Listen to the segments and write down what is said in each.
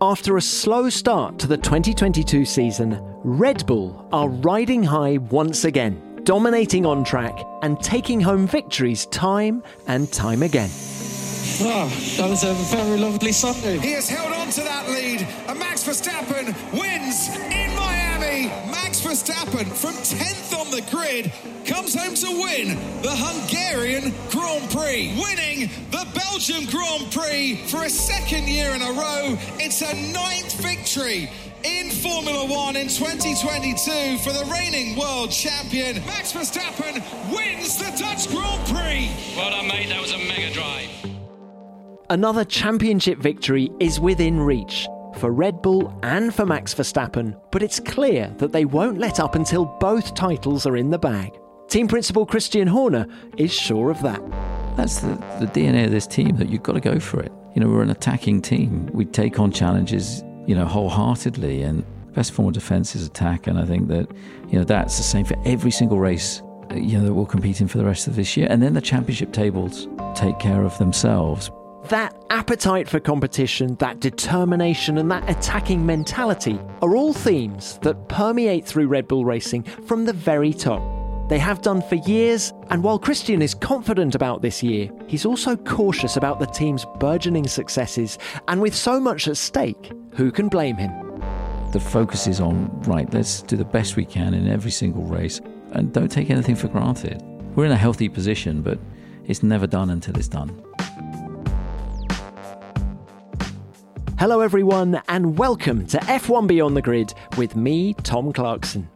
After a slow start to the 2022 season, Red Bull are riding high once again, dominating on track and taking home victories time and time again. Oh, that was a very lovely Sunday. He has held on to that lead, and Max Verstappen wins in Miami. Max Verstappen, from 10th on the grid, comes home to win the Hungarian Grand Prix, winning the Belgium Grand Prix for a second year in a row. It's a ninth victory in Formula One in 2022 for the reigning world champion. Max Verstappen wins the Dutch Grand Prix. Well done, mate. That was a mega drive. Another championship victory is within reach for Red Bull and for Max Verstappen, but it's clear that they won't let up until both titles are in the bag. Team principal Christian Horner is sure of that. That's the, the DNA of this team that you've got to go for it. You know, we're an attacking team. We take on challenges, you know, wholeheartedly, and best form of defence is attack. And I think that, you know, that's the same for every single race, uh, you know, that we'll compete in for the rest of this year. And then the championship tables take care of themselves. That appetite for competition, that determination, and that attacking mentality are all themes that permeate through Red Bull Racing from the very top. They have done for years, and while Christian is confident about this year, he's also cautious about the team's burgeoning successes, and with so much at stake, who can blame him? The focus is on, right, let's do the best we can in every single race, and don't take anything for granted. We're in a healthy position, but it's never done until it's done. Hello, everyone, and welcome to F1 Beyond the Grid with me, Tom Clarkson.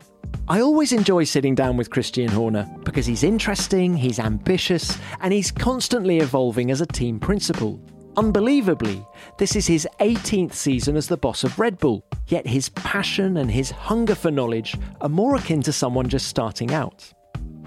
I always enjoy sitting down with Christian Horner because he's interesting, he's ambitious, and he's constantly evolving as a team principal. Unbelievably, this is his 18th season as the boss of Red Bull, yet his passion and his hunger for knowledge are more akin to someone just starting out.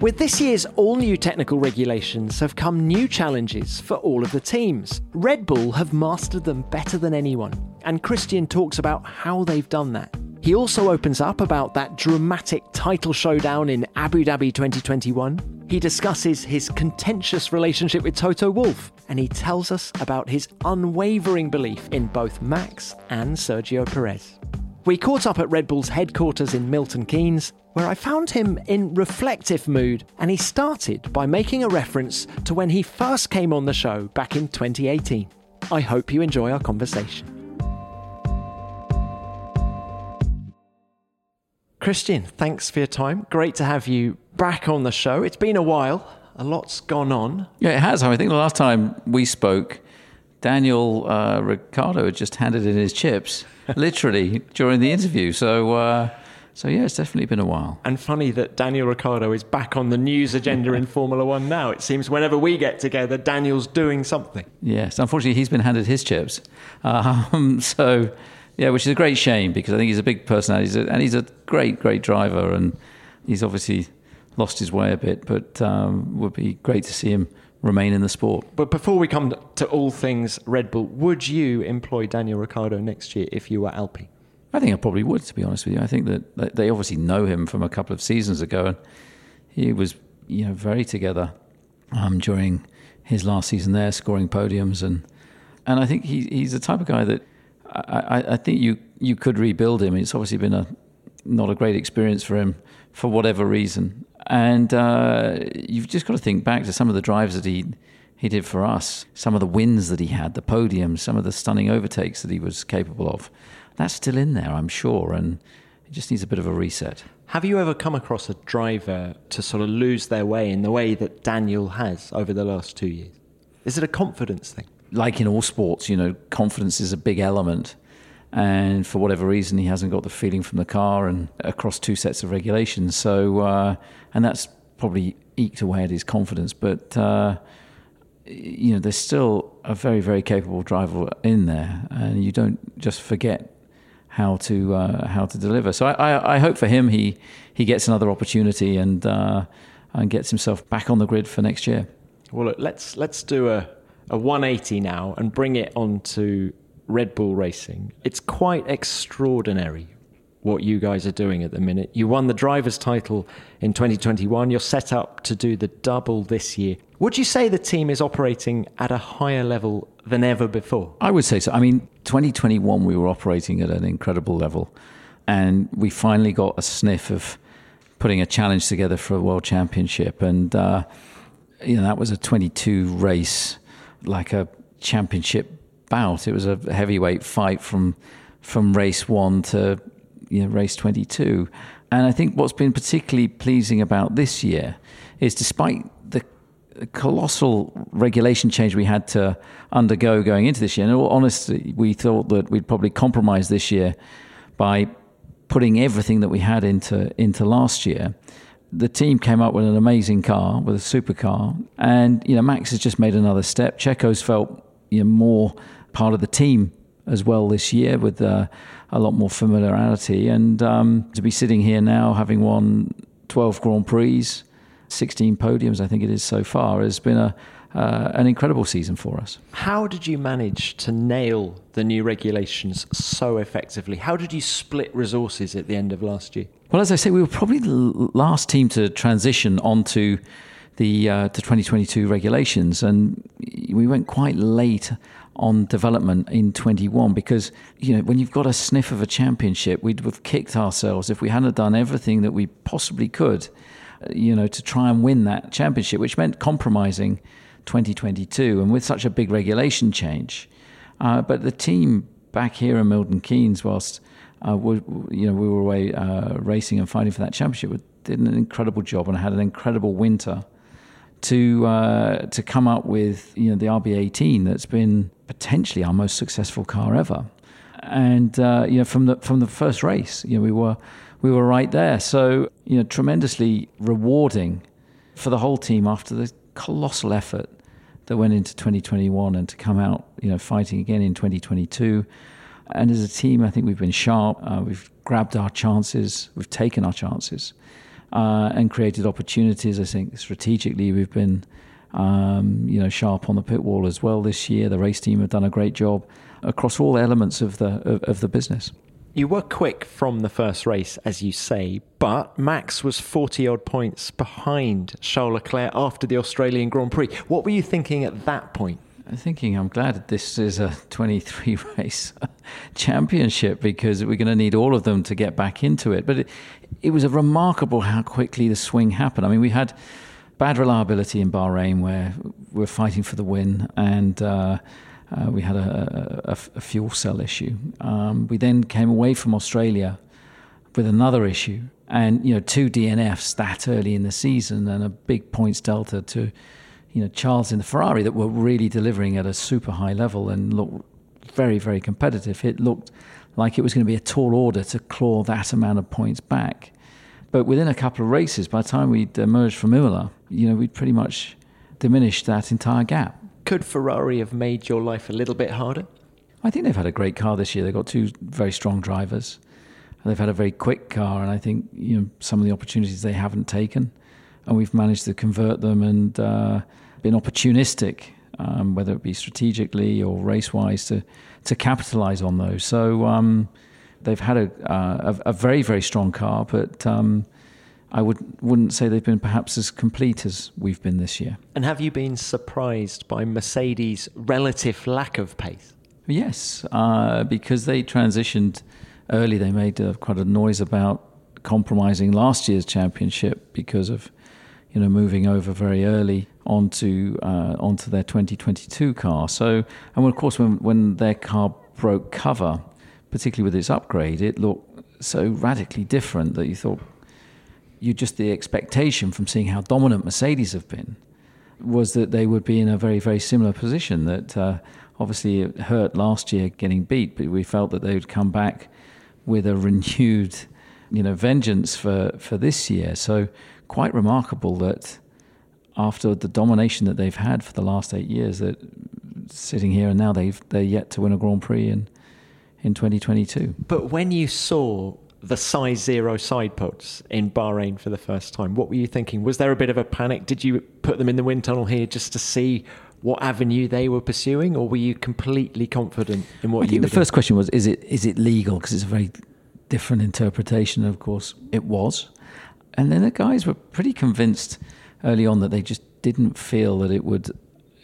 With this year's all new technical regulations have come new challenges for all of the teams. Red Bull have mastered them better than anyone, and Christian talks about how they've done that. He also opens up about that dramatic title showdown in Abu Dhabi 2021. He discusses his contentious relationship with Toto Wolff, and he tells us about his unwavering belief in both Max and Sergio Perez. We caught up at Red Bull's headquarters in Milton Keynes, where I found him in reflective mood, and he started by making a reference to when he first came on the show back in 2018. I hope you enjoy our conversation. Christian, thanks for your time. Great to have you back on the show. It's been a while, a lot's gone on. Yeah, it has. I think the last time we spoke, Daniel uh, Ricciardo had just handed in his chips, literally during the interview. So, uh, so yeah, it's definitely been a while. And funny that Daniel Ricciardo is back on the news agenda in Formula One now. It seems whenever we get together, Daniel's doing something. Yes, unfortunately, he's been handed his chips. Um, so, yeah, which is a great shame because I think he's a big personality he's a, and he's a great, great driver. And he's obviously lost his way a bit, but um, would be great to see him remain in the sport. But before we come to all things Red Bull, would you employ Daniel Ricciardo next year if you were Alpine? I think I probably would, to be honest with you. I think that they obviously know him from a couple of seasons ago, and he was, you know, very together um, during his last season there, scoring podiums, and and I think he, he's the type of guy that I, I think you you could rebuild him. It's obviously been a not a great experience for him for whatever reason, and uh, you've just got to think back to some of the drives that he he did for us, some of the wins that he had, the podiums, some of the stunning overtakes that he was capable of that's still in there, I'm sure, and it just needs a bit of a reset. Have you ever come across a driver to sort of lose their way in the way that Daniel has over the last two years? Is it a confidence thing? Like in all sports, you know, confidence is a big element. And for whatever reason, he hasn't got the feeling from the car and across two sets of regulations. So, uh, and that's probably eked away at his confidence. But, uh, you know, there's still a very, very capable driver in there. And you don't just forget how to uh, how to deliver. So I, I, I, hope for him he he gets another opportunity and uh, and gets himself back on the grid for next year. Well, look, let's let's do a a 180 now and bring it onto Red Bull Racing. It's quite extraordinary what you guys are doing at the minute. You won the drivers' title in 2021. You're set up to do the double this year. Would you say the team is operating at a higher level than ever before? I would say so. I mean, 2021 we were operating at an incredible level, and we finally got a sniff of putting a challenge together for a world championship, and uh, you know that was a 22 race, like a championship bout. It was a heavyweight fight from from race one to you know, race 22. And I think what's been particularly pleasing about this year is despite the colossal regulation change we had to undergo going into this year, and honestly, we thought that we'd probably compromise this year by putting everything that we had into into last year. The team came up with an amazing car, with a supercar, and you know Max has just made another step. Checo's felt you know, more part of the team as well this year with uh, a lot more familiarity. And um, to be sitting here now, having won 12 Grand Prix, 16 podiums, I think it is so far, has been a uh, an incredible season for us. How did you manage to nail the new regulations so effectively? How did you split resources at the end of last year? Well, as I say, we were probably the last team to transition onto the uh, the 2022 regulations, and we went quite late on development in 21 because you know when you've got a sniff of a championship we'd have kicked ourselves if we hadn't done everything that we possibly could uh, you know to try and win that championship which meant compromising 2022 and with such a big regulation change. Uh, but the team back here in Milton Keynes whilst uh, we, you know we were away uh, racing and fighting for that championship did an incredible job and had an incredible winter to uh, to come up with you know the RB18 that's been potentially our most successful car ever. And uh, you know from the from the first race, you know we were we were right there. So you know tremendously rewarding for the whole team after the colossal effort that went into 2021 and to come out you know fighting again in 2022. And as a team, I think we've been sharp. Uh, we've grabbed our chances. We've taken our chances uh, and created opportunities. I think strategically we've been um, you know sharp on the pit wall as well this year. The race team have done a great job across all elements of the of, of the business. You were quick from the first race, as you say, but Max was 40 odd points behind Charles Leclerc after the Australian Grand Prix. What were you thinking at that point? I'm thinking I'm glad this is a 23 race championship because we're going to need all of them to get back into it. But it, it was remarkable how quickly the swing happened. I mean, we had bad reliability in Bahrain where we're fighting for the win and uh, uh, we had a, a, a, fuel cell issue. Um, we then came away from Australia with another issue and, you know, two DNFs that early in the season and a big points delta to, you know, Charles in the Ferrari that were really delivering at a super high level and looked very, very competitive. It looked like it was going to be a tall order to claw that amount of points back. But within a couple of races, by the time we'd emerged from Imola, you know, we'd pretty much diminished that entire gap. Could Ferrari have made your life a little bit harder? I think they've had a great car this year. They've got two very strong drivers. They've had a very quick car, and I think you know some of the opportunities they haven't taken, and we've managed to convert them and uh, been opportunistic, um, whether it be strategically or race wise, to to capitalize on those. So um, they've had a, uh, a, a, very, very strong car, but um, I would, wouldn't say they've been perhaps as complete as we've been this year. And have you been surprised by Mercedes' relative lack of pace? Yes, uh, because they transitioned early. They made uh, quite a noise about compromising last year's championship because of you know moving over very early onto uh, onto their 2022 car. So, and of course, when when their car broke cover, particularly with its upgrade, it looked so radically different that you thought you just the expectation from seeing how dominant Mercedes have been was that they would be in a very very similar position. That uh, obviously it hurt last year getting beat, but we felt that they would come back with a renewed you know vengeance for for this year. So quite remarkable that after the domination that they've had for the last eight years, that sitting here and now they've they're yet to win a Grand Prix in in 2022. But when you saw the size zero side pods in Bahrain for the first time, what were you thinking? Was there a bit of a panic? Did you put them in the wind tunnel here just to see what avenue they were pursuing, or were you completely confident in what I you? the first question was: Is it is it legal? Because it's a very different interpretation. Of course, it was, and then the guys were pretty convinced early on that they just didn't feel that it would,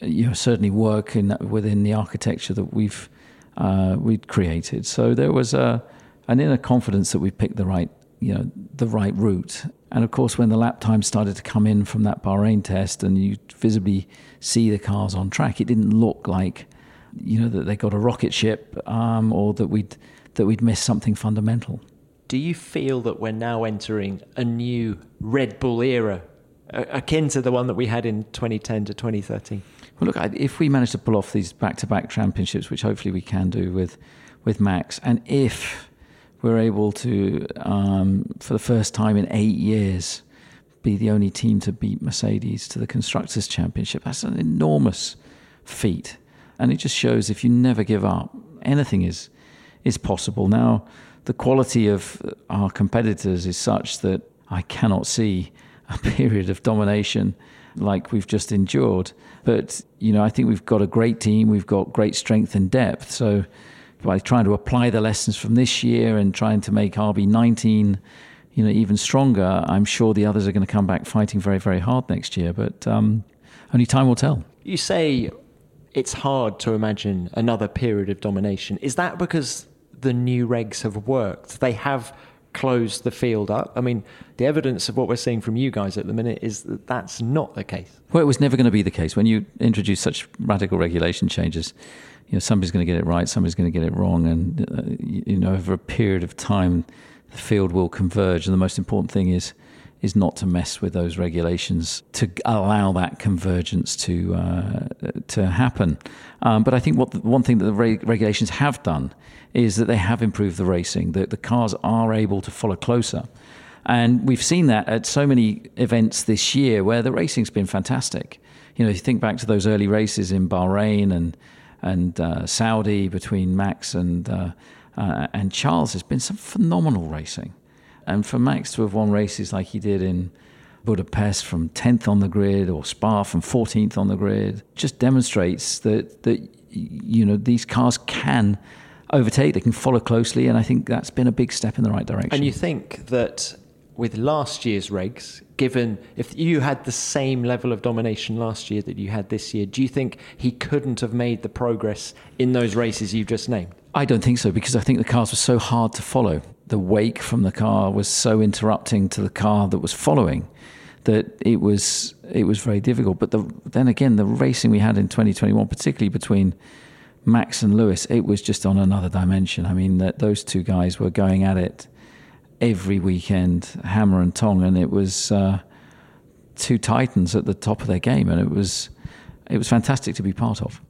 you know, certainly work in within the architecture that we've uh, we'd created. So there was a, an inner confidence that we picked the right, you know, the right route. And of course, when the lap time started to come in from that Bahrain test, and you visibly see the cars on track, it didn't look like, you know, that they got a rocket ship um, or that we'd that we'd missed something fundamental. Do you feel that we're now entering a new Red Bull era, akin to the one that we had in 2010 to 2013? Well, look, if we manage to pull off these back-to-back championships, which hopefully we can do with with Max, and if we're able to, um, for the first time in eight years, be the only team to beat Mercedes to the constructors' championship, that's an enormous feat, and it just shows if you never give up, anything is is possible. Now, the quality of our competitors is such that I cannot see a period of domination like we've just endured. But, you know, I think we've got a great team, we've got great strength and depth. So by trying to apply the lessons from this year and trying to make RB19, you know, even stronger, I'm sure the others are going to come back fighting very, very hard next year. But um, only time will tell. You say it's hard to imagine another period of domination. Is that because the new regs have worked? They have close the field up. I mean, the evidence of what we're seeing from you guys at the minute is that that's not the case. Well, it was never going to be the case. When you introduce such radical regulation changes, you know, somebody's going to get it right, somebody's going to get it wrong, and uh, you know, over a period of time, the field will converge. And the most important thing is is not to mess with those regulations to allow that convergence to uh, to happen. Um, but I think what the, one thing that the regulations have done is that they have improved the racing. That the cars are able to follow closer. And we've seen that at so many events this year where the racing's been fantastic. You know, if you think back to those early races in Bahrain and and uh, Saudi between Max and uh, uh, and Charles, there's been some phenomenal racing. And for Max to have won races like he did in Budapest from 10th on the grid or Spa from 14th on the grid just demonstrates that that you know these cars can overtake, they can follow closely, and I think that's been a big step in the right direction. And you think that with last year's regs, given if you had the same level of domination last year that you had this year, do you think he couldn't have made the progress in those races you've just named? I don't think so because I think the cars were so hard to follow. The wake from the car was so interrupting to the car that was following that it was it was very difficult. But the, then again, the racing we had in 2021, particularly between Max and Lewis, it was just on another dimension. I mean, that those two guys were going at it every weekend, hammer and tong, and it was uh, two titans at the top of their game, and it was it was fantastic to be part of.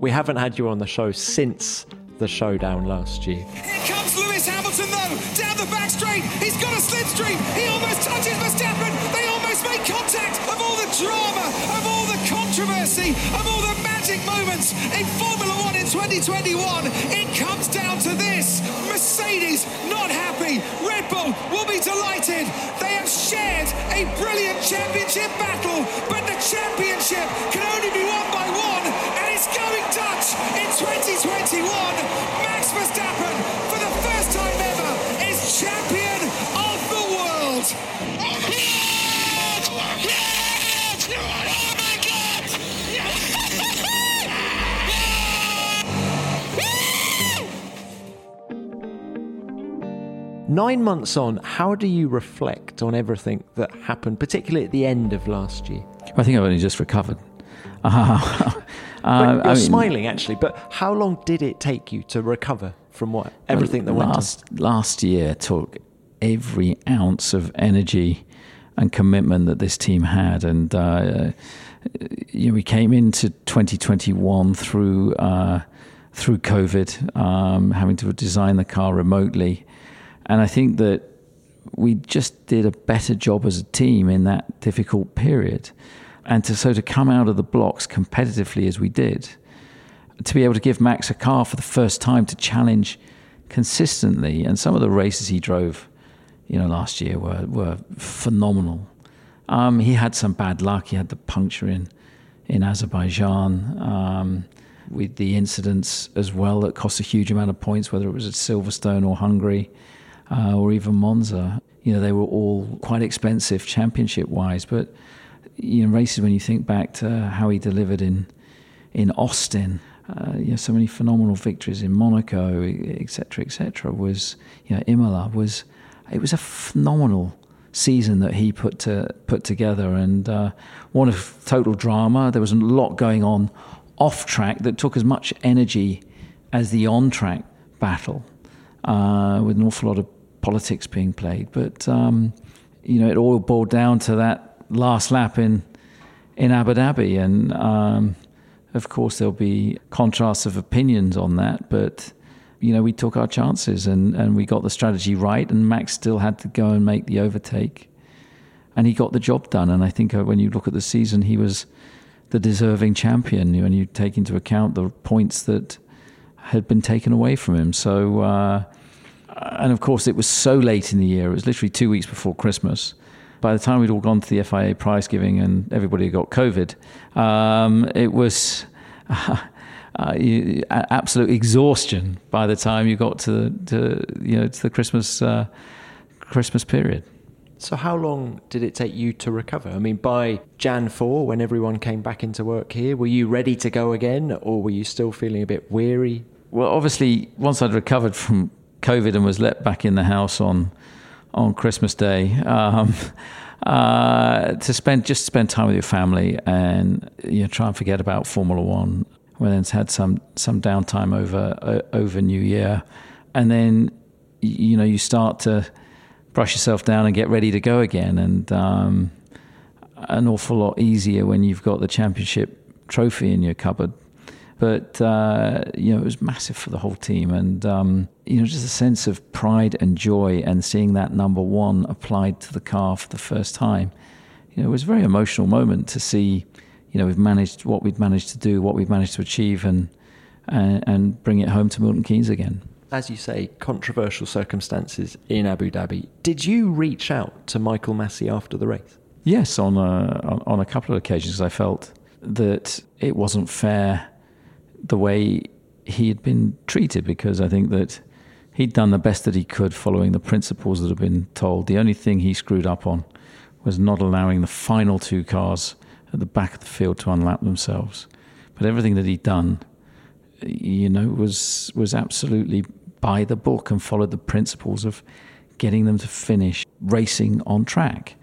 We haven't had you on the show since the showdown last year. Here comes Lewis Hamilton though, down the back straight. He's got a slipstream. He almost touches Verstappen. They almost make contact. Of all the drama, of all the controversy, of all the magic moments in Formula One in 2021, it comes down to this. Mercedes not happy. Red Bull will be delighted. They have shared a brilliant championship battle, but the championship can only be won by one, and it's Dutch in 2021. Max Verstappen, for the first time ever, is champion of the world. Nine months on, how do you reflect on everything that happened, particularly at the end of last year? I think I've only just recovered. Uh, uh, you're I mean, smiling actually, but how long did it take you to recover from what everything well, that went last on? last year took every ounce of energy and commitment that this team had, and uh, you know, we came into 2021 through uh, through COVID, um, having to design the car remotely and I think that we just did a better job as a team in that difficult period. And to, so to come out of the blocks competitively as we did, to be able to give Max a car for the first time to challenge consistently, and some of the races he drove, you know, last year were were phenomenal. Um, he had some bad luck. He had the puncture in in Azerbaijan um, with the incidents as well that cost a huge amount of points, whether it was at Silverstone or Hungary uh, or even Monza. You know, they were all quite expensive championship wise, but you know, races when you think back to how he delivered in in Austin, uh, you know, so many phenomenal victories in Monaco, etc., etc. Was you know, Imola was it was a phenomenal season that he put to, put together, and uh, one of total drama. There was a lot going on off track that took as much energy as the on track battle, uh, with an awful lot of politics being played. But um, you know, it all boiled down to that last lap in in Abu Dhabi, and um, of course there'll be contrasts of opinions on that, but you know, we took our chances and, and we got the strategy right, and Max still had to go and make the overtake. And he got the job done. And I think uh, when you look at the season, he was the deserving champion when you take into account the points that had been taken away from him. So, uh, and of course, it was so late in the year, it was literally two weeks before Christmas. By the time we'd all gone to the FIA prize giving and everybody got COVID, um, it was. Uh, uh, you, absolute exhaustion by the time you got to, to you know to the Christmas uh, Christmas period. So how long did it take you to recover? I mean, by Jan 4, when everyone came back into work here, were you ready to go again or were you still feeling a bit weary? Well, obviously, once I'd recovered from COVID and was let back in the house on on Christmas Day, um, uh, to spend just spend time with your family and you know try and forget about Formula One we then it's had some some downtime over uh, over New Year, and then you know you start to brush yourself down and get ready to go again, and um, an awful lot easier when you've got the championship trophy in your cupboard. But uh, you know it was massive for the whole team, and um, you know just a sense of pride and joy, and seeing that number one applied to the car for the first time. You know it was a very emotional moment to see you know, we've managed what we've managed to do, what we've managed to achieve, and and, and bring it home to Milton Keynes again. As you say, controversial circumstances in Abu Dhabi. Did you reach out to Michael Masi after the race? Yes, on a, on a couple of occasions, I felt that it wasn't fair the way he had been treated because I think that he'd done the best that he could following the principles that had been told. The only thing he screwed up on was not allowing the final two cars at the back of the field to unlap themselves. But everything that he'd done, you know, was was absolutely by the book and followed the principles of getting them to finish racing on track.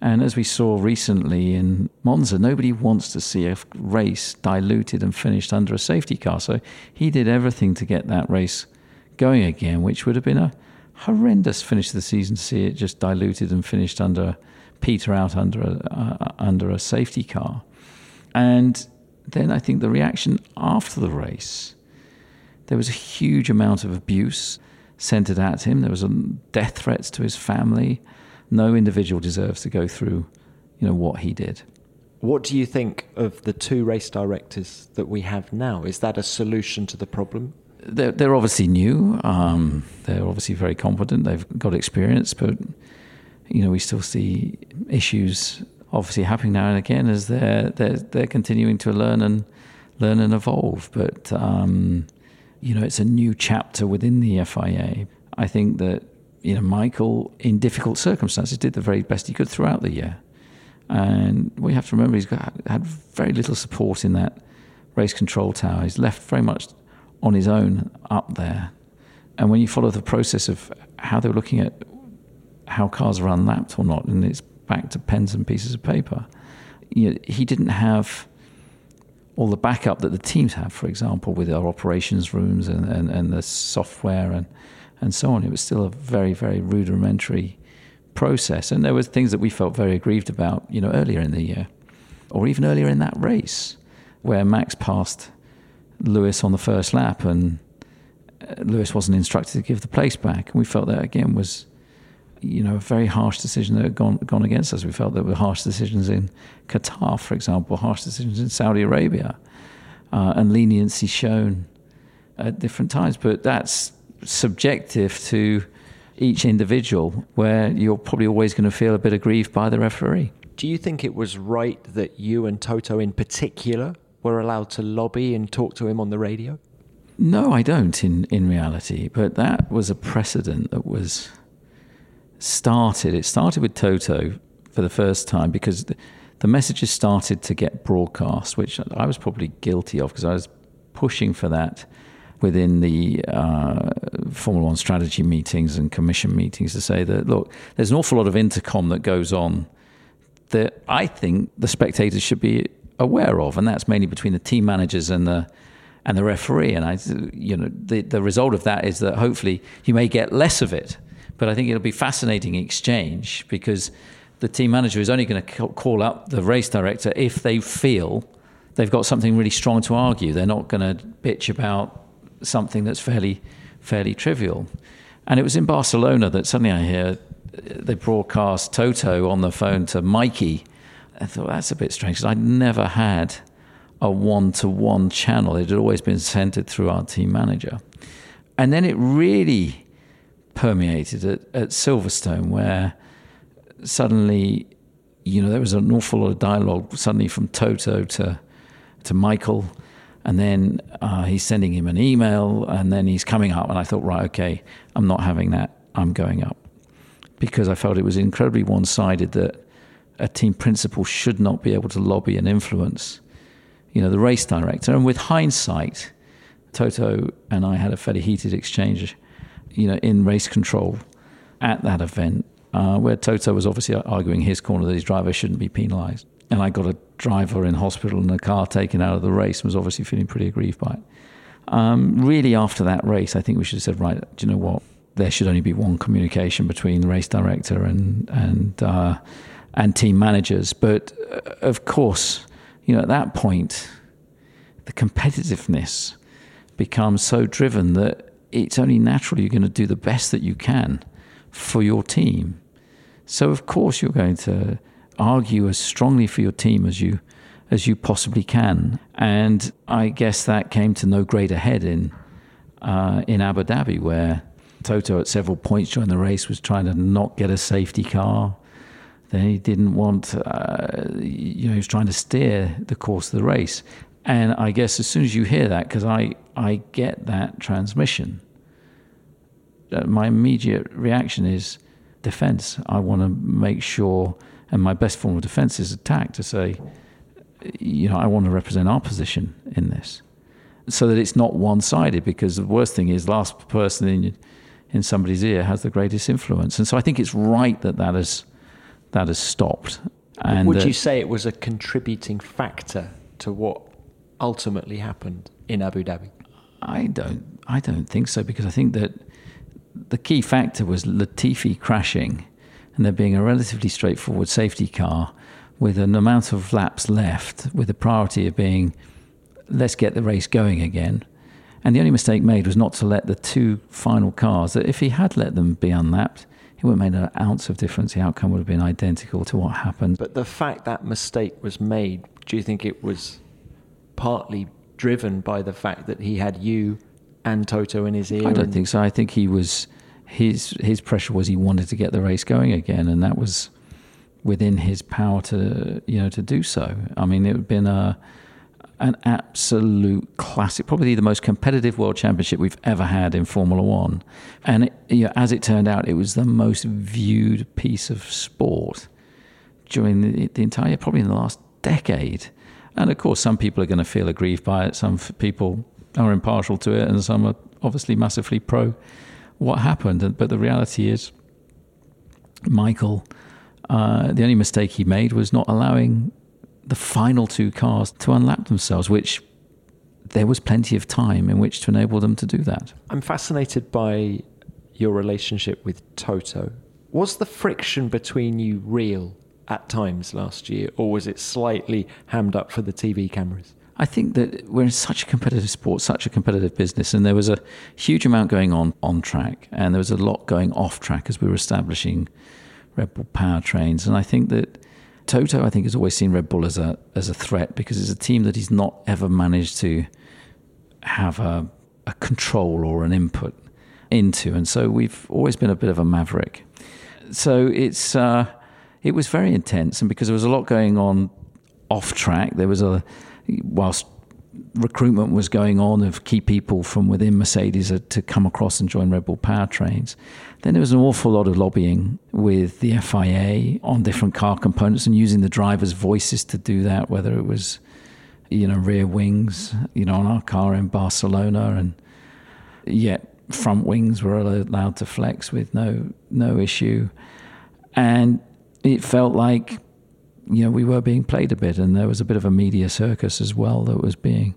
And as we saw recently in Monza, nobody wants to see a race diluted and finished under a safety car. So he did everything to get that race going again, which would have been a horrendous finish to the season to see it just diluted and finished under peter out under a, uh, under a safety car. And then I think the reaction after the race, there was a huge amount of abuse centered at him. There was death threats to his family. No individual deserves to go through, you know, what he did. What do you think of the two race directors that we have now? Is that a solution to the problem? They're, they're obviously new. Um, they're obviously very competent. They've got experience, but you know, we still see issues obviously happening now and again as they're they're, they're continuing to learn and learn and evolve. But um, you know, it's a new chapter within the FIA. I think that you know Michael, in difficult circumstances, did the very best he could throughout the year, and we have to remember he's got, had very little support in that race control tower. He's left very much on his own up there. And when you follow the process of how they were looking at how cars are unlapped or not, and it's back to pens and pieces of paper. You know, he didn't have all the backup that the teams have, for example, with our operations rooms and, and, and the software and, and so on. It was still a very, very rudimentary process. And there were things that we felt very aggrieved about, you know, earlier in the year, or even earlier in that race, where Max passed Lewis on the first lap and uh, Lewis wasn't instructed to give the place back. And we felt that again was you know, a very harsh decision that had gone, gone against us. We felt there were harsh decisions in Qatar, for example, harsh decisions in Saudi Arabia, uh, and leniency shown at different times. But that's subjective to each individual, where you're probably always going to feel a bit aggrieved by the referee. Do you think it was right that you and Toto in particular were allowed to lobby and talk to him on the radio? No, I don't in, in reality, but that was a precedent that was started. It started with Toto for the first time because the, the messages started to get broadcast, which I was probably guilty of because I was pushing for that within the uh, Formula One strategy meetings and commission meetings to say that, look, there's an awful lot of intercom that goes on that I think the spectators should be aware of, and that's mainly between the team managers and the and the referee. And I, you know, the the result of that is that hopefully you may get less of it, but I think it'll be fascinating exchange because the team manager is only going to call up the race director if they feel they've got something really strong to argue. They're not going to bitch about something that's fairly fairly trivial. And it was in Barcelona that suddenly I hear they broadcast Toto on the phone to Mikey. I thought that's a bit strange because I'd never had a one to one channel. It had always been centered through our team manager. And then it really permeated at, at Silverstone, where suddenly, you know, there was an awful lot of dialogue suddenly from Toto to, to Michael. And then uh, he's sending him an email, and then he's coming up. And I thought, right, okay, I'm not having that. I'm going up because I felt it was incredibly one sided that a team principal should not be able to lobby and influence, you know, the race director. And with hindsight, Toto and I had a fairly heated exchange, you know, in race control at that event, uh, where Toto was obviously arguing his corner that his driver shouldn't be penalised. And I got a driver in hospital and a car taken out of the race and was obviously feeling pretty aggrieved by it. Um, really, after that race, I think we should have said, right, do you know what? there should only be one communication between the race director and and uh, and team managers. But uh, of course, you know at that point, the competitiveness becomes so driven that it's only natural you're going to do the best that you can for your team. So of course you're going to argue as strongly for your team as you as you possibly can. And I guess that came to no greater head in uh, in Abu Dhabi, where Toto at several points during the race was trying to not get a safety car. Then he didn't want, uh, you know, he was trying to steer the course of the race. And I guess as soon as you hear that, because I, I get that transmission, uh, my immediate reaction is defense. I want to make sure, and my best form of defense is attack to say, you know, I want to represent our position in this so that it's not one sided because the worst thing is last person in in somebody's ear has the greatest influence. And so I think it's right that that has, that has stopped. And Would you say it was a contributing factor to what ultimately happened in Abu Dhabi? I don't, I don't think so because I think that the key factor was Latifi crashing and there being a relatively straightforward safety car with an amount of laps left, with the priority of being let's get the race going again. And the only mistake made was not to let the two final cars, that if he had let them be unlapped, it wouldn't have made an ounce of difference. The outcome would have been identical to what happened. But the fact that mistake was made, do you think it was partly driven by the fact that he had you and Toto in his ear? I don't think so. I think he was his his pressure was he wanted to get the race going again, and that was within his power to you know to do so. I mean, it have been a an absolute classic, probably the most competitive world championship we've ever had in Formula One. And it, you know, as it turned out, it was the most viewed piece of sport during the, the entire, probably in the last decade. And of course, some people are going to feel aggrieved by it. Some people are impartial to it, and some are obviously massively pro what happened. But the reality is, Michael, uh, the only mistake he made was not allowing the final two cars to unlap themselves, which there was plenty of time in which to enable them to do that. I'm fascinated by your relationship with Toto. Was the friction between you real at times last year, or was it slightly hammed up for the TV cameras? I think that we're in such a competitive sport, such a competitive business, and there was a huge amount going on on track, and there was a lot going off track as we were establishing Red Bull powertrains. And I think that Toto, I think, has always seen Red Bull as a as a threat because it's a team that he's not ever managed to have a, a control or an input into, and so we've always been a bit of a maverick. So it's uh, it was very intense, and because there was a lot going on off track, there was a whilst recruitment was going on of key people from within Mercedes to come across and join Red Bull powertrains. Then there was an awful lot of lobbying with the FIA on different car components and using the drivers' voices to do that, whether it was, you know, rear wings, you know, on our car in Barcelona, and yet front wings were allowed to flex with no no issue. And it felt like you know, we were being played a bit, and there was a bit of a media circus as well that was being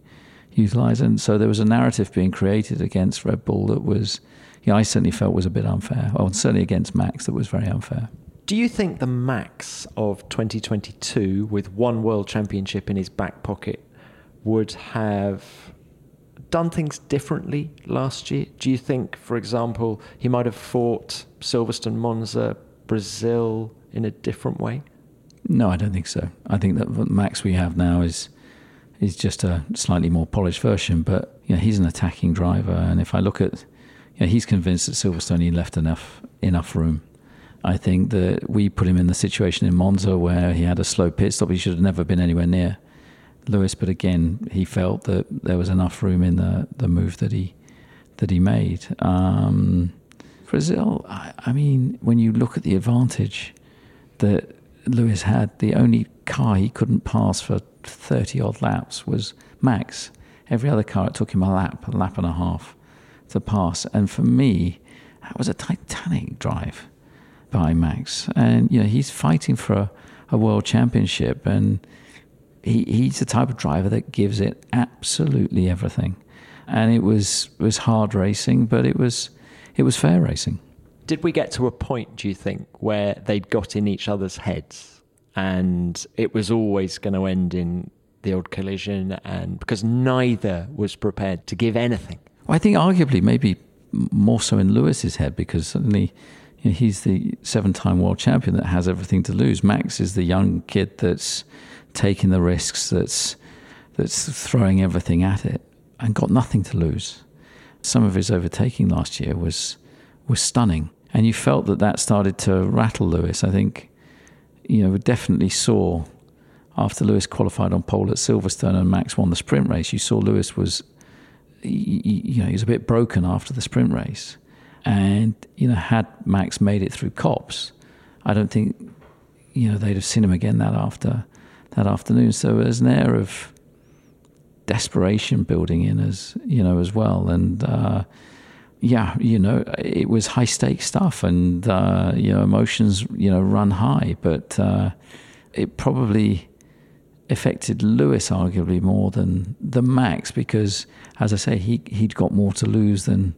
utilized. And so there was a narrative being created against Red Bull that was, you know, I certainly felt was a bit unfair, or certainly against Max that was very unfair. Do you think the Max of 2022, with one world championship in his back pocket, would have done things differently last year? Do you think, for example, he might have fought Silverstone, Monza, Brazil in a different way? No, I don't think so. I think that the Max we have now is is just a slightly more polished version. But you know, he's an attacking driver, and if I look at, you know, he's convinced that Silverstone he left enough enough room. I think that we put him in the situation in Monza where he had a slow pit stop. He should have never been anywhere near Lewis, but again, he felt that there was enough room in the the move that he that he made. Um, Brazil, I, I mean, when you look at the advantage that Lewis had, the only car he couldn't pass for 30 odd laps was Max. Every other car, it took him a lap, a lap and a half to pass. And for me, that was a titanic drive by Max. And, you know, he's fighting for a, a world championship. And he, he's the type of driver that gives it absolutely everything. And it was, was hard racing, but it was, it was fair racing did we get to a point, do you think, where they'd got in each other's heads and it was always going to end in the old collision and because neither was prepared to give anything? Well, I think arguably maybe more so in Lewis's head because suddenly you know, he's the seven-time world champion that has everything to lose. Max is the young kid that's taking the risks, that's that's throwing everything at it and got nothing to lose. Some of his overtaking last year was was stunning. And you felt that that started to rattle Lewis. I think, you know, we definitely saw after Lewis qualified on pole at Silverstone and Max won the sprint race, you saw Lewis was, you know, he was a bit broken after the sprint race. And, you know, had Max made it through Copse, I don't think, you know, they'd have seen him again that after that afternoon. So there's an air of desperation building in as, you know, as well. And, uh, yeah, you know, it was high stakes stuff, and uh, you know, emotions, you know, run high. But uh, it probably affected Lewis arguably more than the Max because, as I say, he he'd got more to lose than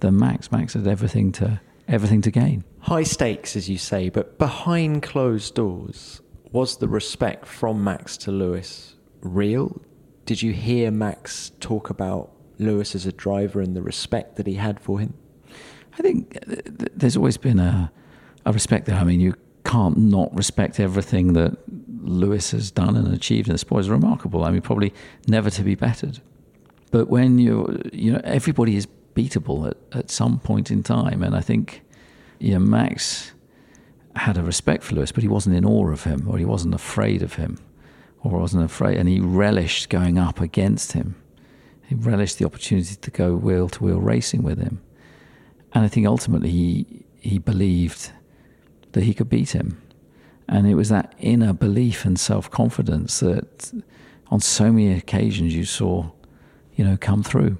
than Max. Max had everything to everything to gain. High stakes, as you say, but behind closed doors, was the respect from Max to Lewis real? Did you hear Max talk about Lewis as a driver and the respect that he had for him? I think there's always been a, a respect there. I mean, you can't not respect everything that Lewis has done and achieved in the sport. It's remarkable. I mean, probably never to be bettered. But when you you know, everybody is beatable at, at some point in time. And I think, you know, Max had a respect for Lewis, but he wasn't in awe of him or he wasn't afraid of him or wasn't afraid. And he relished going up against him he relished the opportunity to go wheel to wheel racing with him. And I think ultimately he, he believed that he could beat him. And it was that inner belief and self confidence that on so many occasions you saw, you know, come through.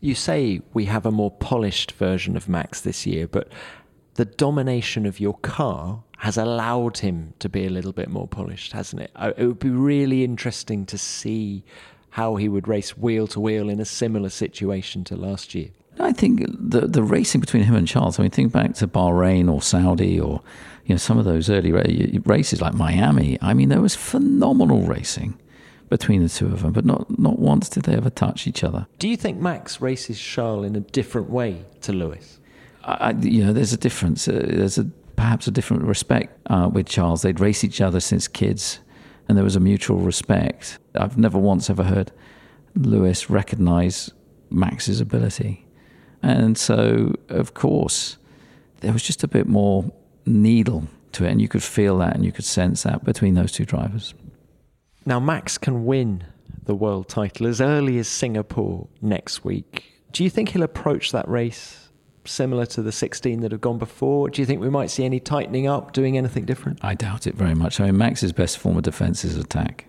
You say we have a more polished version of Max this year, but the domination of your car has allowed him to be a little bit more polished, hasn't it? It would be really interesting to see how he would race wheel to wheel in a similar situation to last year. I think the the racing between him and Charles. I mean, think back to Bahrain or Saudi or you know some of those early races like Miami. I mean, there was phenomenal racing between the two of them, but not not once did they ever touch each other. Do you think Max races Charles in a different way to Lewis? I, you know, there's a difference. Uh, there's a perhaps a different respect uh, with Charles. They'd race each other since kids, and there was a mutual respect. I've never once ever heard Lewis recognise Max's ability, and so of course there was just a bit more needle to it, and you could feel that and you could sense that between those two drivers. Now, Max can win the world title as early as Singapore next week. Do you think he'll approach that race similar to the 16 that have gone before? Do you think we might see any tightening up, doing anything different? I doubt it very much. I mean, Max's best form of defence is attack.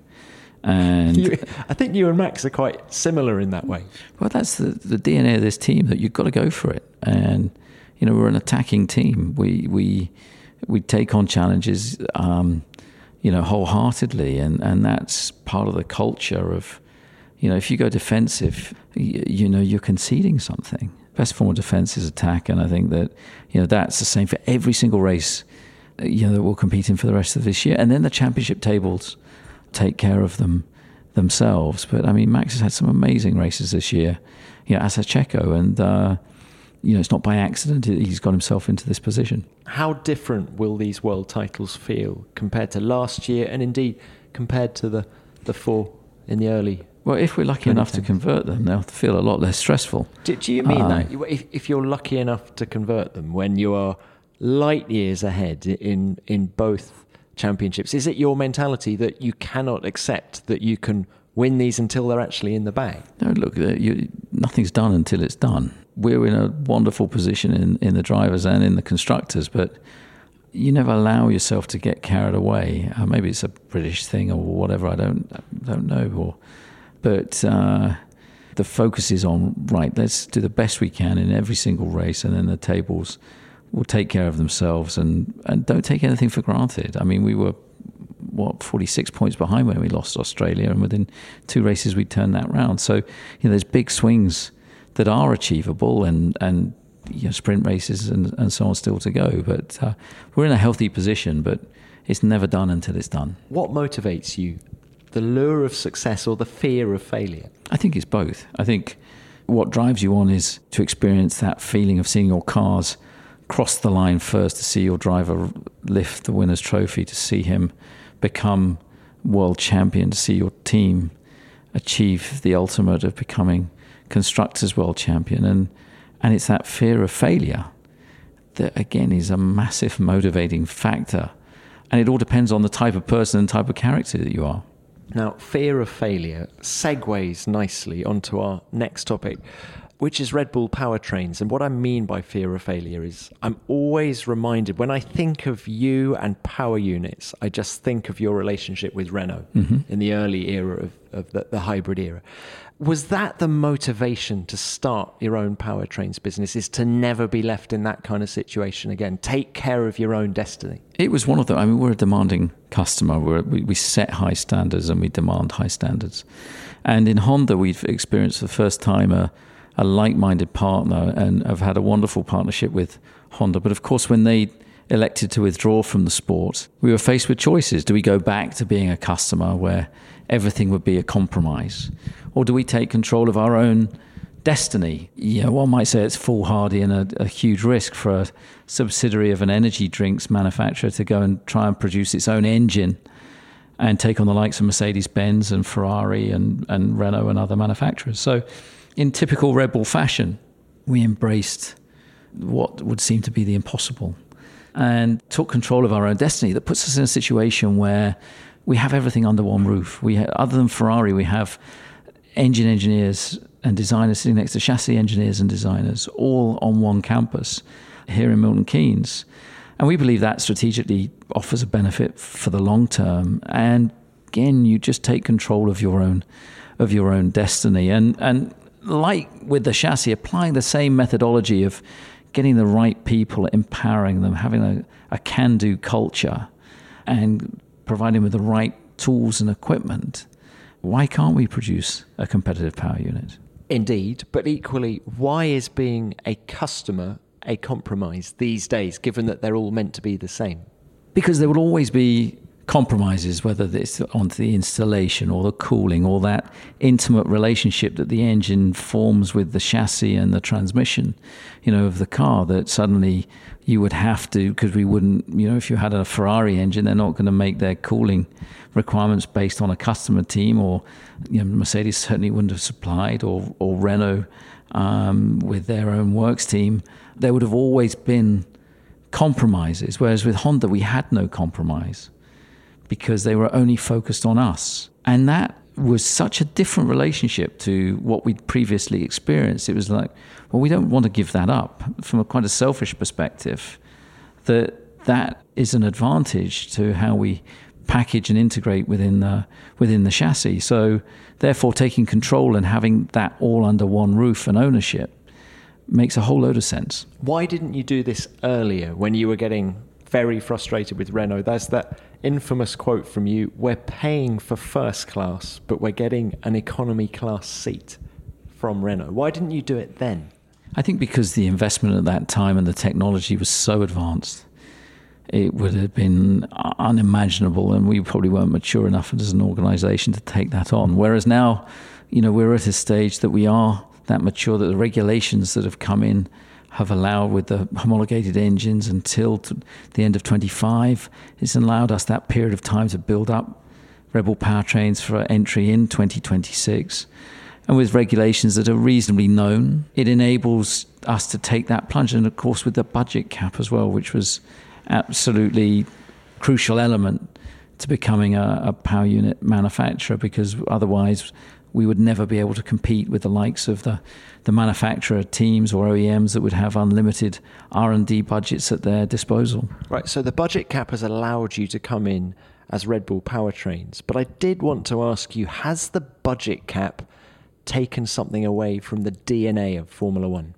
And You, I think you and Max are quite similar in that way. Well, that's the, the DNA of this team that you've got to go for it. And, you know, we're an attacking team. We, we, we take on challenges, um, you know, wholeheartedly. And, and that's part of the culture of, you know, if you go defensive, you, you know, you're conceding something. Best form of defense is attack. And I think that, you know, that's the same for every single race, you know, that we'll compete in for the rest of this year. And then the championship tables take care of them themselves. But I mean, Max has had some amazing races this year, you know, as has Checo, and uh, you know, it's not by accident he's got himself into this position. How different will these world titles feel compared to last year, and indeed compared to the the four in the early? Well, if we're lucky enough to convert them, they'll feel a lot less stressful. Do, do you mean Um, that if, if you're lucky enough to convert them when you are light years ahead in in both championships, is it your mentality that you cannot accept that you can win these until they're actually in the bag? No, look, uh, you, nothing's done until it's done. We're in a wonderful position in, in the drivers and in the constructors, but you never allow yourself to get carried away. Uh, maybe it's a British thing or whatever. I don't don't know. Or, but uh, the focus is on right. Let's do the best we can in every single race, and then the tables will take care of themselves. And and don't take anything for granted. I mean, we were what 46 points behind when we lost Australia, and within two races we turned that round. So you know, there's big swings that are achievable, and and you know, sprint races and, and so on still to go. But uh, we're in a healthy position, but it's never done until it's done. What motivates you? The lure of success or the fear of failure? I think it's both. I think what drives you on is to experience that feeling of seeing your cars cross the line first, to see your driver lift the winner's trophy, to see him become world champion, to see your team achieve the ultimate of becoming constructors world champion. And, and it's that fear of failure that, again, is a massive motivating factor. And it all depends on the type of person and type of character that you are. Now, fear of failure segues nicely onto our next topic, which is Red Bull powertrains. And what I mean by fear of failure is I'm always reminded when I think of you and power units, I just think of your relationship with Renault mm-hmm. in the early era of, of the, the hybrid era. Was that the motivation to start your own powertrains business? Is to never be left in that kind of situation again? Take care of your own destiny. It was one of the. I mean, we're a demanding customer. We're, we we set high standards and we demand high standards. And in Honda, we've experienced for the first time a, a like-minded partner and have had a wonderful partnership with Honda. But of course, when they elected to withdraw from the sport, we were faced with choices. Do we go back to being a customer where everything would be a compromise, or do we take control of our own destiny. You know, one might say it's foolhardy and a, a huge risk for a subsidiary of an energy drinks manufacturer to go and try and produce its own engine and take on the likes of Mercedes Benz and Ferrari and, and Renault and other manufacturers. So, in typical Red Bull fashion, we embraced what would seem to be the impossible and took control of our own destiny. That puts us in a situation where we have everything under one roof. We, ha- other than Ferrari, we have engine engineers and designers sitting next to chassis engineers and designers, all on one campus here in Milton Keynes. And we believe that strategically offers a benefit for the long term. And again, you just take control of your own of your own destiny. And and like with the chassis, applying the same methodology of getting the right people, empowering them, having a, a can-do culture, and providing with the right tools and equipment. Why can't we produce a competitive power unit? Indeed, but equally, why is being a customer a compromise these days, given that they're all meant to be the same? because there will always be compromises, whether it's on the installation or the cooling or that intimate relationship that the engine forms with the chassis and the transmission, you know, of the car. That suddenly you would have to, because we wouldn't, you know, if you had a Ferrari engine, they're not going to make their cooling requirements based on a customer team, or you know, Mercedes certainly wouldn't have supplied, or or Renault um, with their own works team. There would have always been compromises, whereas with Honda we had no compromise because they were only focused on us. And that was such a different relationship to what we'd previously experienced. It was like, well, we don't want to give that up from a quite a selfish perspective. That that is an advantage to how we package and integrate within the within the chassis. So therefore, taking control and having that all under one roof and ownership makes a whole load of sense. Why didn't you do this earlier when you were getting very frustrated with Renault? There's that infamous quote from you We're paying for first class, but we're getting an economy class seat from Renault. Why didn't you do it then? I think because the investment at that time and the technology was so advanced, it would have been unimaginable, and we probably weren't mature enough as an organisation to take that on. Whereas now, you know, we're at a stage that we are that mature that the regulations that have come in have allowed with the homologated engines until the end of 25. It's allowed us that period of time to build up Red Bull powertrains for entry in 2026. And with regulations that are reasonably known, it enables us to take that plunge. And of course, with the budget cap as well, which was absolutely crucial element to becoming a, a power unit manufacturer, because otherwise we would never be able to compete with the likes of the, the manufacturer teams or OEMs that would have unlimited R&D budgets at their disposal. Right, so the budget cap has allowed you to come in as Red Bull powertrains, but I did want to ask you has the budget cap taken something away from the DNA of Formula 1?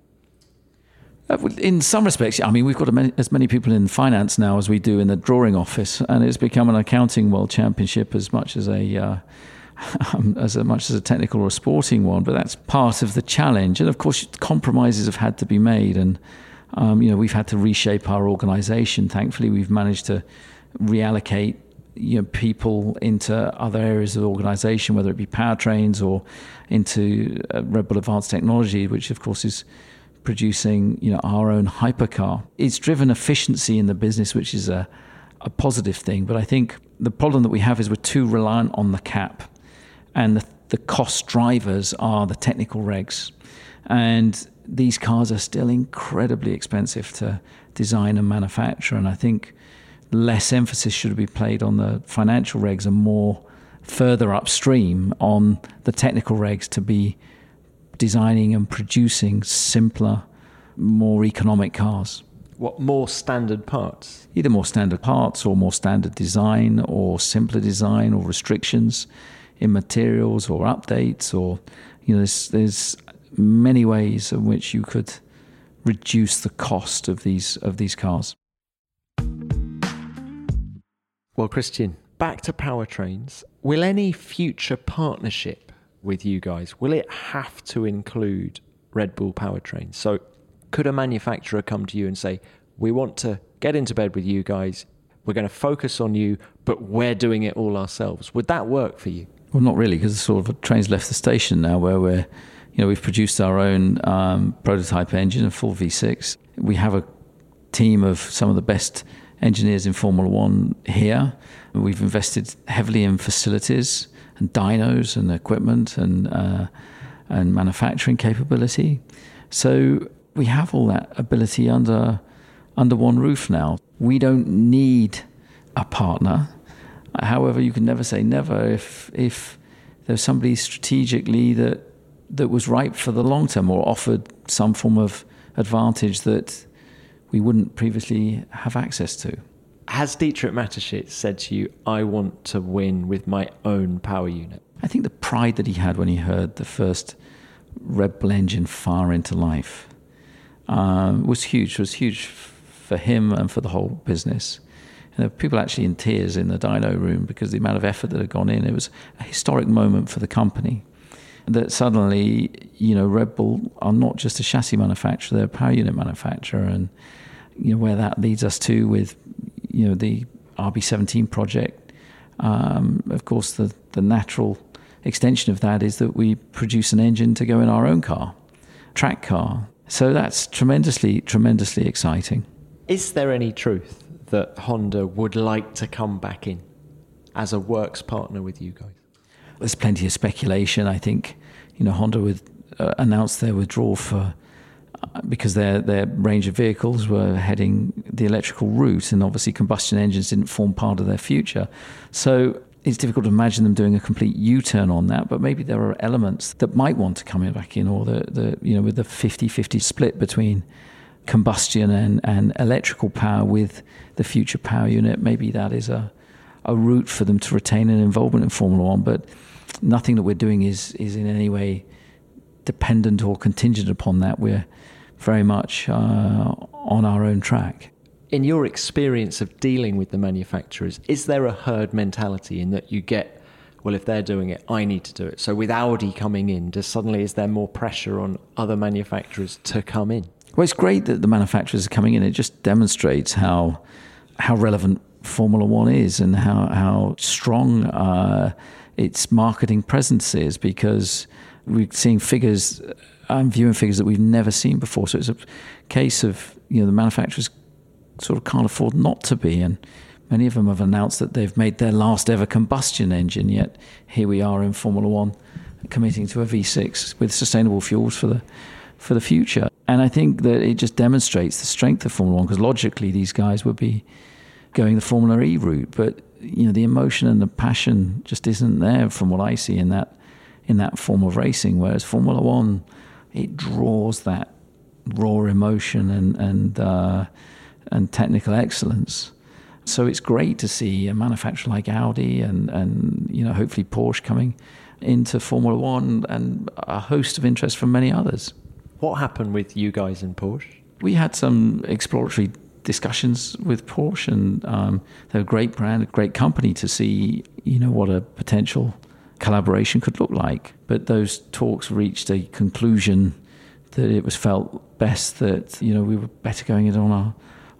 Uh, in some respects, I mean, we've got as many people in finance now as we do in the drawing office, and it's become an accounting world championship as much as a uh, um, as much as a technical or a sporting one, but that's part of the challenge. And of course, compromises have had to be made, and um, you know we've had to reshape our organisation. Thankfully, we've managed to reallocate you know people into other areas of the organisation, whether it be powertrains or into uh, Red Bull Advanced Technology, which of course is producing you know our own hypercar. It's driven efficiency in the business, which is a a positive thing. But I think the problem that we have is we're too reliant on the cap and the, the cost drivers are the technical regs. And these cars are still incredibly expensive to design and manufacture. And I think less emphasis should be played on the financial regs and more further upstream on the technical regs to be designing and producing simpler, more economic cars. What more standard parts? Either more standard parts or more standard design or simpler design or restrictions in materials or updates or you know there's there's many ways in which you could reduce the cost of these of these cars. Well, Christian, back to powertrains. Will any future partnership with you guys will it have to include Red Bull powertrains? So, could a manufacturer come to you and say, "We want to get into bed with you guys. We're going to focus on you, but we're doing it all ourselves." Would that work for you? Well, not really, because sort of a train's left the station now, where we're, you know, we've produced our own um, prototype engine, a full V6. We have a team of some of the best engineers in Formula One here. We've invested heavily in facilities and dynos and equipment and uh, and manufacturing capability. So we have all that ability under under one roof now. We don't need a partner However, you can never say never if if there's somebody strategically that that was ripe for the long term or offered some form of advantage that we wouldn't previously have access to. Has Dietrich Mateschitz said to you, I want to win with my own power unit? I think the pride that he had when he heard the first Red Bull engine fire into life um, was huge. It was huge for him and for the whole business people actually in tears in the dyno room because the amount of effort that had gone in. It was a historic moment for the company. That suddenly, you know, Red Bull are not just a chassis manufacturer; they're a power unit manufacturer, and you know where that leads us to with, you know, the RB17 project. Um, of course, the the natural extension of that is that we produce an engine to go in our own car, track car. So that's tremendously, tremendously exciting. Is there any truth that Honda would like to come back in as a works partner with you guys? There's plenty of speculation. I think you know Honda would uh, announce their withdrawal for uh, because their their range of vehicles were heading the electrical route, and obviously combustion engines didn't form part of their future. So it's difficult to imagine them doing a complete U-turn on that, but maybe there are elements that might want to come back in, or the, the you know with the 50-50 split between combustion and, and electrical power with the future power unit. Maybe that is a a route for them to retain an involvement in Formula One, but nothing that we're doing is is in any way dependent or contingent upon that. We're very much uh, on our own track. In your experience of dealing with the manufacturers, is there a herd mentality in that you get, well, if they're doing it, I need to do it? So with Audi coming in, does suddenly is there more pressure on other manufacturers to come in? Well, it's great that the manufacturers are coming in. It just demonstrates how how relevant Formula One is and how how strong uh, its marketing presence is because we're seeing figures. I'm viewing figures that we've never seen before. So it's a case of you know the manufacturers sort of can't afford not to be, and many of them have announced that they've made their last ever combustion engine. Yet here we are in Formula One, committing to a V6 with sustainable fuels for the for the future. And I think that it just demonstrates the strength of Formula One because logically these guys would be going the Formula E route, but you know the emotion and the passion just isn't there from what I see in that in that form of racing. Whereas Formula One, it draws that raw emotion and and uh, and technical excellence. So it's great to see a manufacturer like Audi and and you know hopefully Porsche coming into Formula One and a host of interest from many others. What happened with you guys in Porsche? We had some exploratory discussions with Porsche, and um, they're a great brand, a great company to see, you know, what a potential collaboration could look like. But those talks reached a conclusion that it was felt best that you know we were better going it on our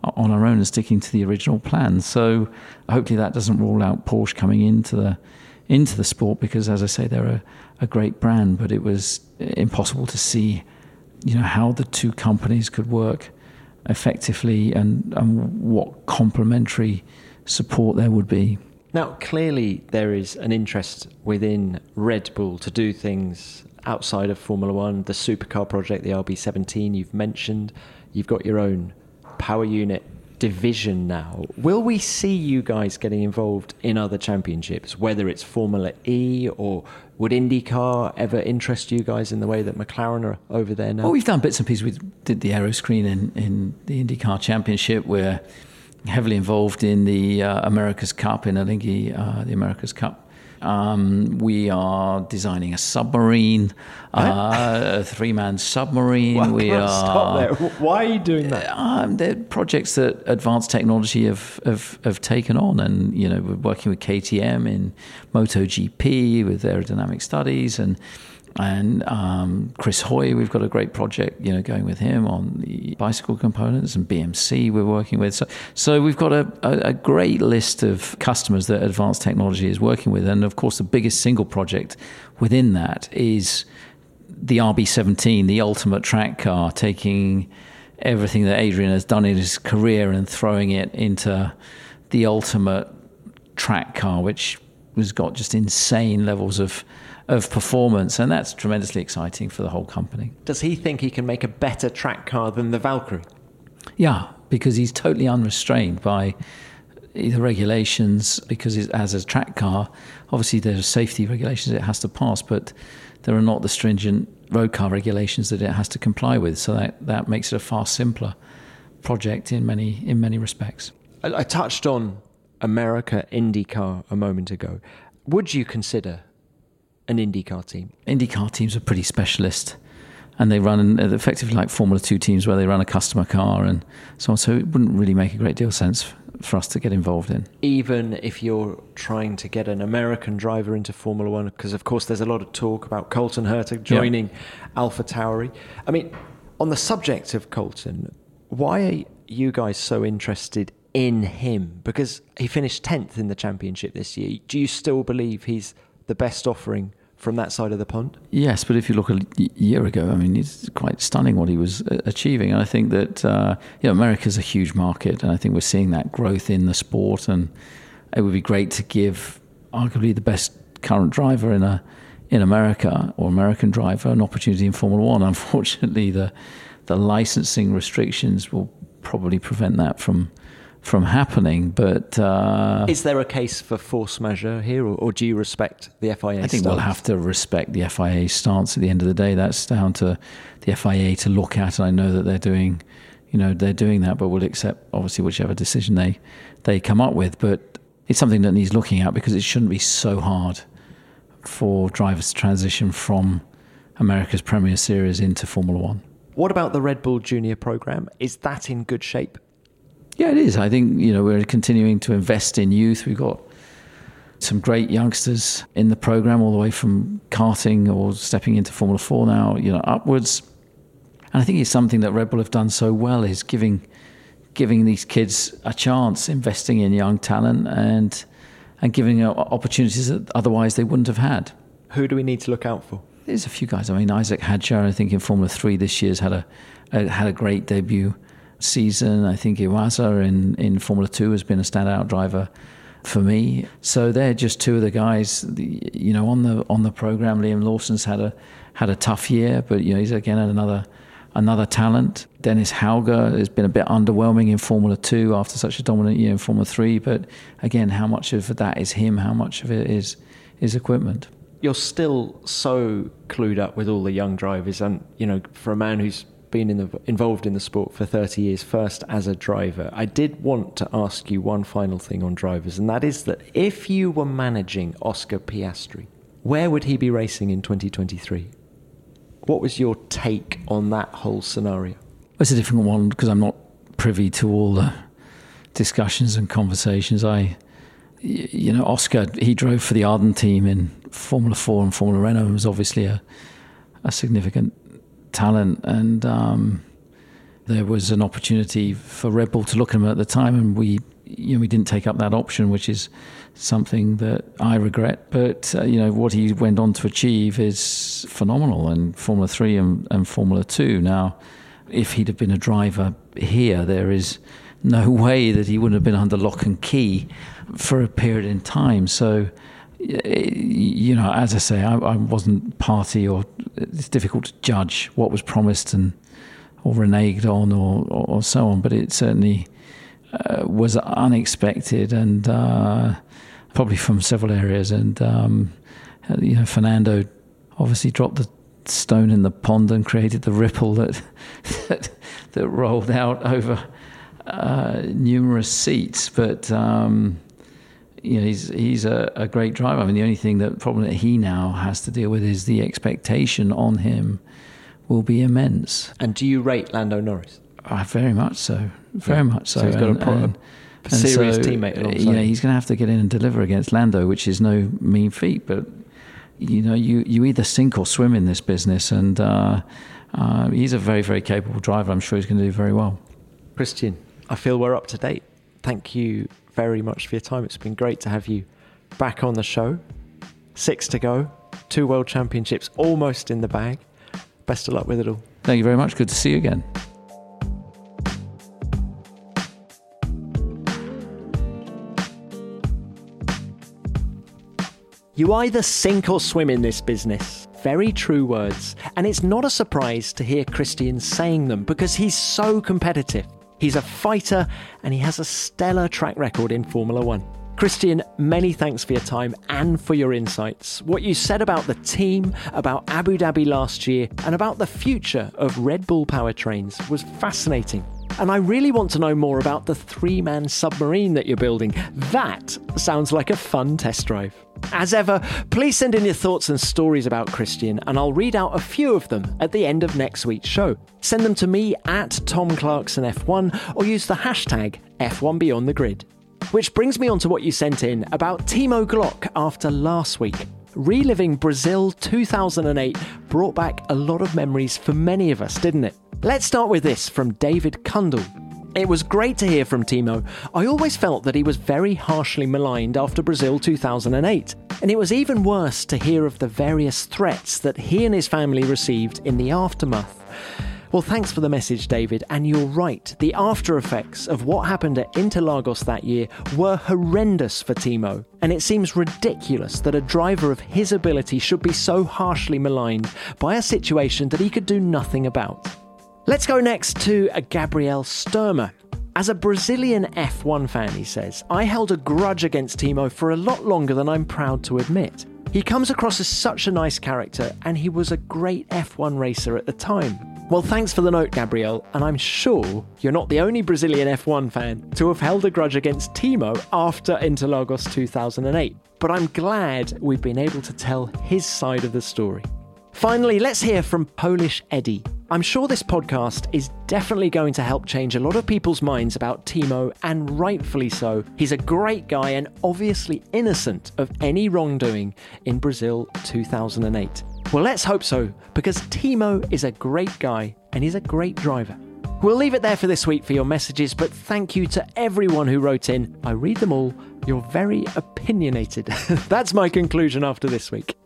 on our own and sticking to the original plan. So hopefully that doesn't rule out Porsche coming into the into the sport because, as I say, they're a, a great brand. But it was impossible to see, you know, how the two companies could work effectively and, and what complementary support there would be. Now, clearly, there is an interest within Red Bull to do things outside of Formula One. The supercar project, the RB17, you've mentioned. You've got your own power unit division now. Will we see you guys getting involved in other championships, whether it's Formula E or would IndyCar ever interest you guys in the way that McLaren are over there now? Well, we've done bits and pieces. We did the aero screen in, in the IndyCar Championship. We're heavily involved in the uh, America's Cup in Alinghi, uh, the America's Cup um, we are designing a submarine, uh, a three-man submarine. Well, we are. Stop there. Why are you doing that? Um, they're projects that advanced technology have, have, have taken on, and you know we're working with KTM in MotoGP with aerodynamic studies, and and um, Chris Hoy, we've got a great project, you know, going with him on the bicycle components, and BMC we're working with. So, so we've got a, a, a great list of customers that Advanced Technology is working with, and of course, the biggest single project within that is the RB17, the ultimate track car, taking everything that Adrian has done in his career and throwing it into the ultimate track car, which has got just insane levels of of performance, and that's tremendously exciting for the whole company. Does he think he can make a better track car than the Valkyrie? Yeah, because he's totally unrestrained by the regulations. Because as a track car, obviously there's safety regulations it has to pass, but there are not the stringent road car regulations that it has to comply with. So that, that makes it a far simpler project in many in many respects. I, I touched on America IndyCar a moment ago. Would you consider an IndyCar team? IndyCar teams are pretty specialist and they run uh, effectively like Formula 2 teams where they run a customer car and so on. So it wouldn't really make a great deal of sense for us to get involved in. Even if you're trying to get an American driver into Formula One, because of course there's a lot of talk about Colton Herta joining yeah. Alpha Tauri. I mean, on the subject of Colton, why are you guys so interested in him? Because he finished 10th in the championship this year. Do you still believe he's the best offering from that side of the pond? Yes, but if you look a year ago, I mean, it's quite stunning what he was uh, achieving. And I think that uh, you know, America's a huge market, and I think we're seeing that growth in the sport. And it would be great to give arguably the best current driver in a in America or American driver an opportunity in Formula One. Unfortunately, the the licensing restrictions will probably prevent that from from happening. But uh, is there a case for force majeure here, or, or do you respect the FIA? I think stance? we'll have to respect the FIA stance. At the end of the day, that's down to the FIA to look at, and I know that they're doing, you know, they're doing that. But we'll accept obviously whichever decision they they come up with. But it's something that needs looking at because it shouldn't be so hard for drivers to transition from America's Premier Series into Formula One. What about the Red Bull Junior program? Is that in good shape? Yeah, it is. I think you know we're continuing to invest in youth. We've got some great youngsters in the program, all the way from karting or stepping into Formula Four now, you know, upwards. And I think it's something that Red Bull have done so well is giving giving these kids a chance, investing in young talent, and and giving opportunities that otherwise they wouldn't have had. Who do we need to look out for? There's a few guys. I mean, Isaac Hadjar, I think in Formula Three this year's had a, a had a great debut season. I think Iwasa uh, in in Formula Two has been a standout driver for me. So they're just two of the guys. You know, on the on the program, Liam Lawson's had a had a tough year, but you know he's again another another talent. Dennis Hauger has been a bit underwhelming in Formula Two after such a dominant year in Formula Three. But again, how much of that is him? How much of it is is equipment? you're still so clued up with all the young drivers, and you know, for a man who's been in the, involved in the sport for 30 years, first as a driver, I did want to ask you one final thing on drivers, and that is that if you were managing Oscar Piastri, where would he be racing in 2023? What was your take on that whole scenario? It's a difficult one because I'm not privy to all the discussions and conversations. I you know, Oscar, he drove for the Arden team in Formula Four and Formula Renault. and was obviously a, a significant talent, and um, there was an opportunity for Red Bull to look at him at the time, and we, you know, we didn't take up that option, which is something that I regret. But uh, you know, what he went on to achieve is phenomenal in Formula Three and, and Formula Two. Now, if he'd have been a driver here, there is no way that he wouldn't have been under lock and key for a period in time. So, you know, as I say, I, I wasn't party, or it's difficult to judge what was promised and or reneged on, or, or, or so on. But it certainly uh, was unexpected, and uh, probably from several areas. And um, you know, Fernando obviously dropped the stone in the pond and created the ripple that that, that rolled out over uh, numerous seats, but um, you know he's he's a, a, great driver. I mean, the only thing that problem that he now has to deal with is the expectation on him will be immense. And do you rate Lando Norris? Uh, very much so, very yeah. much so. so he's got and, a, and, a serious so, teammate. Alongside. You know, he's going to have to get in and deliver against Lando, which is no mean feat. But you know, you you either sink or swim in this business, and uh, uh, he's a very very capable driver. I'm sure he's going to do very well. Christian, I feel we're up to date. Thank you very much for your time. It's been great to have you back on the show. Six to go, two world championships almost in the bag. Best of luck with it all. Thank you very much. Good to see you again. You either sink or swim in this business. Very true words. And it's not a surprise to hear Christian saying them because he's so competitive. He's a fighter and he has a stellar track record in Formula One. Christian, many thanks for your time and for your insights. What you said about the team, about Abu Dhabi last year, and about the future of Red Bull powertrains was fascinating. And I really want to know more about the three man submarine that you're building. That sounds like a fun test drive. As ever, please send in your thoughts and stories about Christian, and I'll read out a few of them at the end of next week's show. Send them to me at Tom Clarkson F1 or use the hashtag F1BeyondTheGrid. Which brings me on to what you sent in about Timo Glock after last week. Reliving Brazil 2008 brought back a lot of memories for many of us, didn't it? Let's start with this from David Kundle. It was great to hear from Timo. I always felt that he was very harshly maligned after Brazil 2008, and it was even worse to hear of the various threats that he and his family received in the aftermath. Well, thanks for the message, David. And you're right, the after effects of what happened at Interlagos that year were horrendous for Timo. And it seems ridiculous that a driver of his ability should be so harshly maligned by a situation that he could do nothing about. Let's go next to a Gabrielle Sturmer. As a Brazilian F1 fan, he says, I held a grudge against Timo for a lot longer than I'm proud to admit. He comes across as such a nice character, and he was a great F1 racer at the time. Well, thanks for the note, Gabriel, and I'm sure you're not the only Brazilian F1 fan to have held a grudge against Timo after Interlagos 2008. But I'm glad we've been able to tell his side of the story. Finally, let's hear from Polish Eddie. I'm sure this podcast is definitely going to help change a lot of people's minds about Timo, and rightfully so. He's a great guy and obviously innocent of any wrongdoing in Brazil 2008. Well, let's hope so, because Timo is a great guy and he's a great driver. We'll leave it there for this week for your messages, but thank you to everyone who wrote in. I read them all. You're very opinionated. That's my conclusion after this week.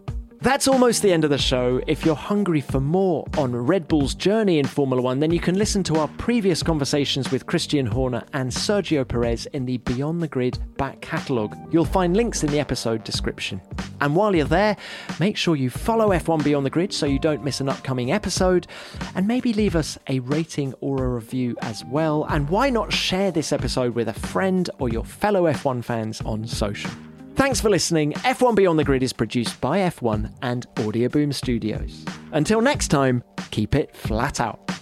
That's almost the end of the show. If you're hungry for more on Red Bull's journey in Formula One, then you can listen to our previous conversations with Christian Horner and Sergio Perez in the Beyond the Grid back catalogue. You'll find links in the episode description. And while you're there, make sure you follow F1 Beyond the Grid so you don't miss an upcoming episode, and maybe leave us a rating or a review as well. And why not share this episode with a friend or your fellow F1 fans on social? Thanks for listening. F1 Beyond the Grid is produced by F1 and Audioboom Studios. Until next time, keep it flat out.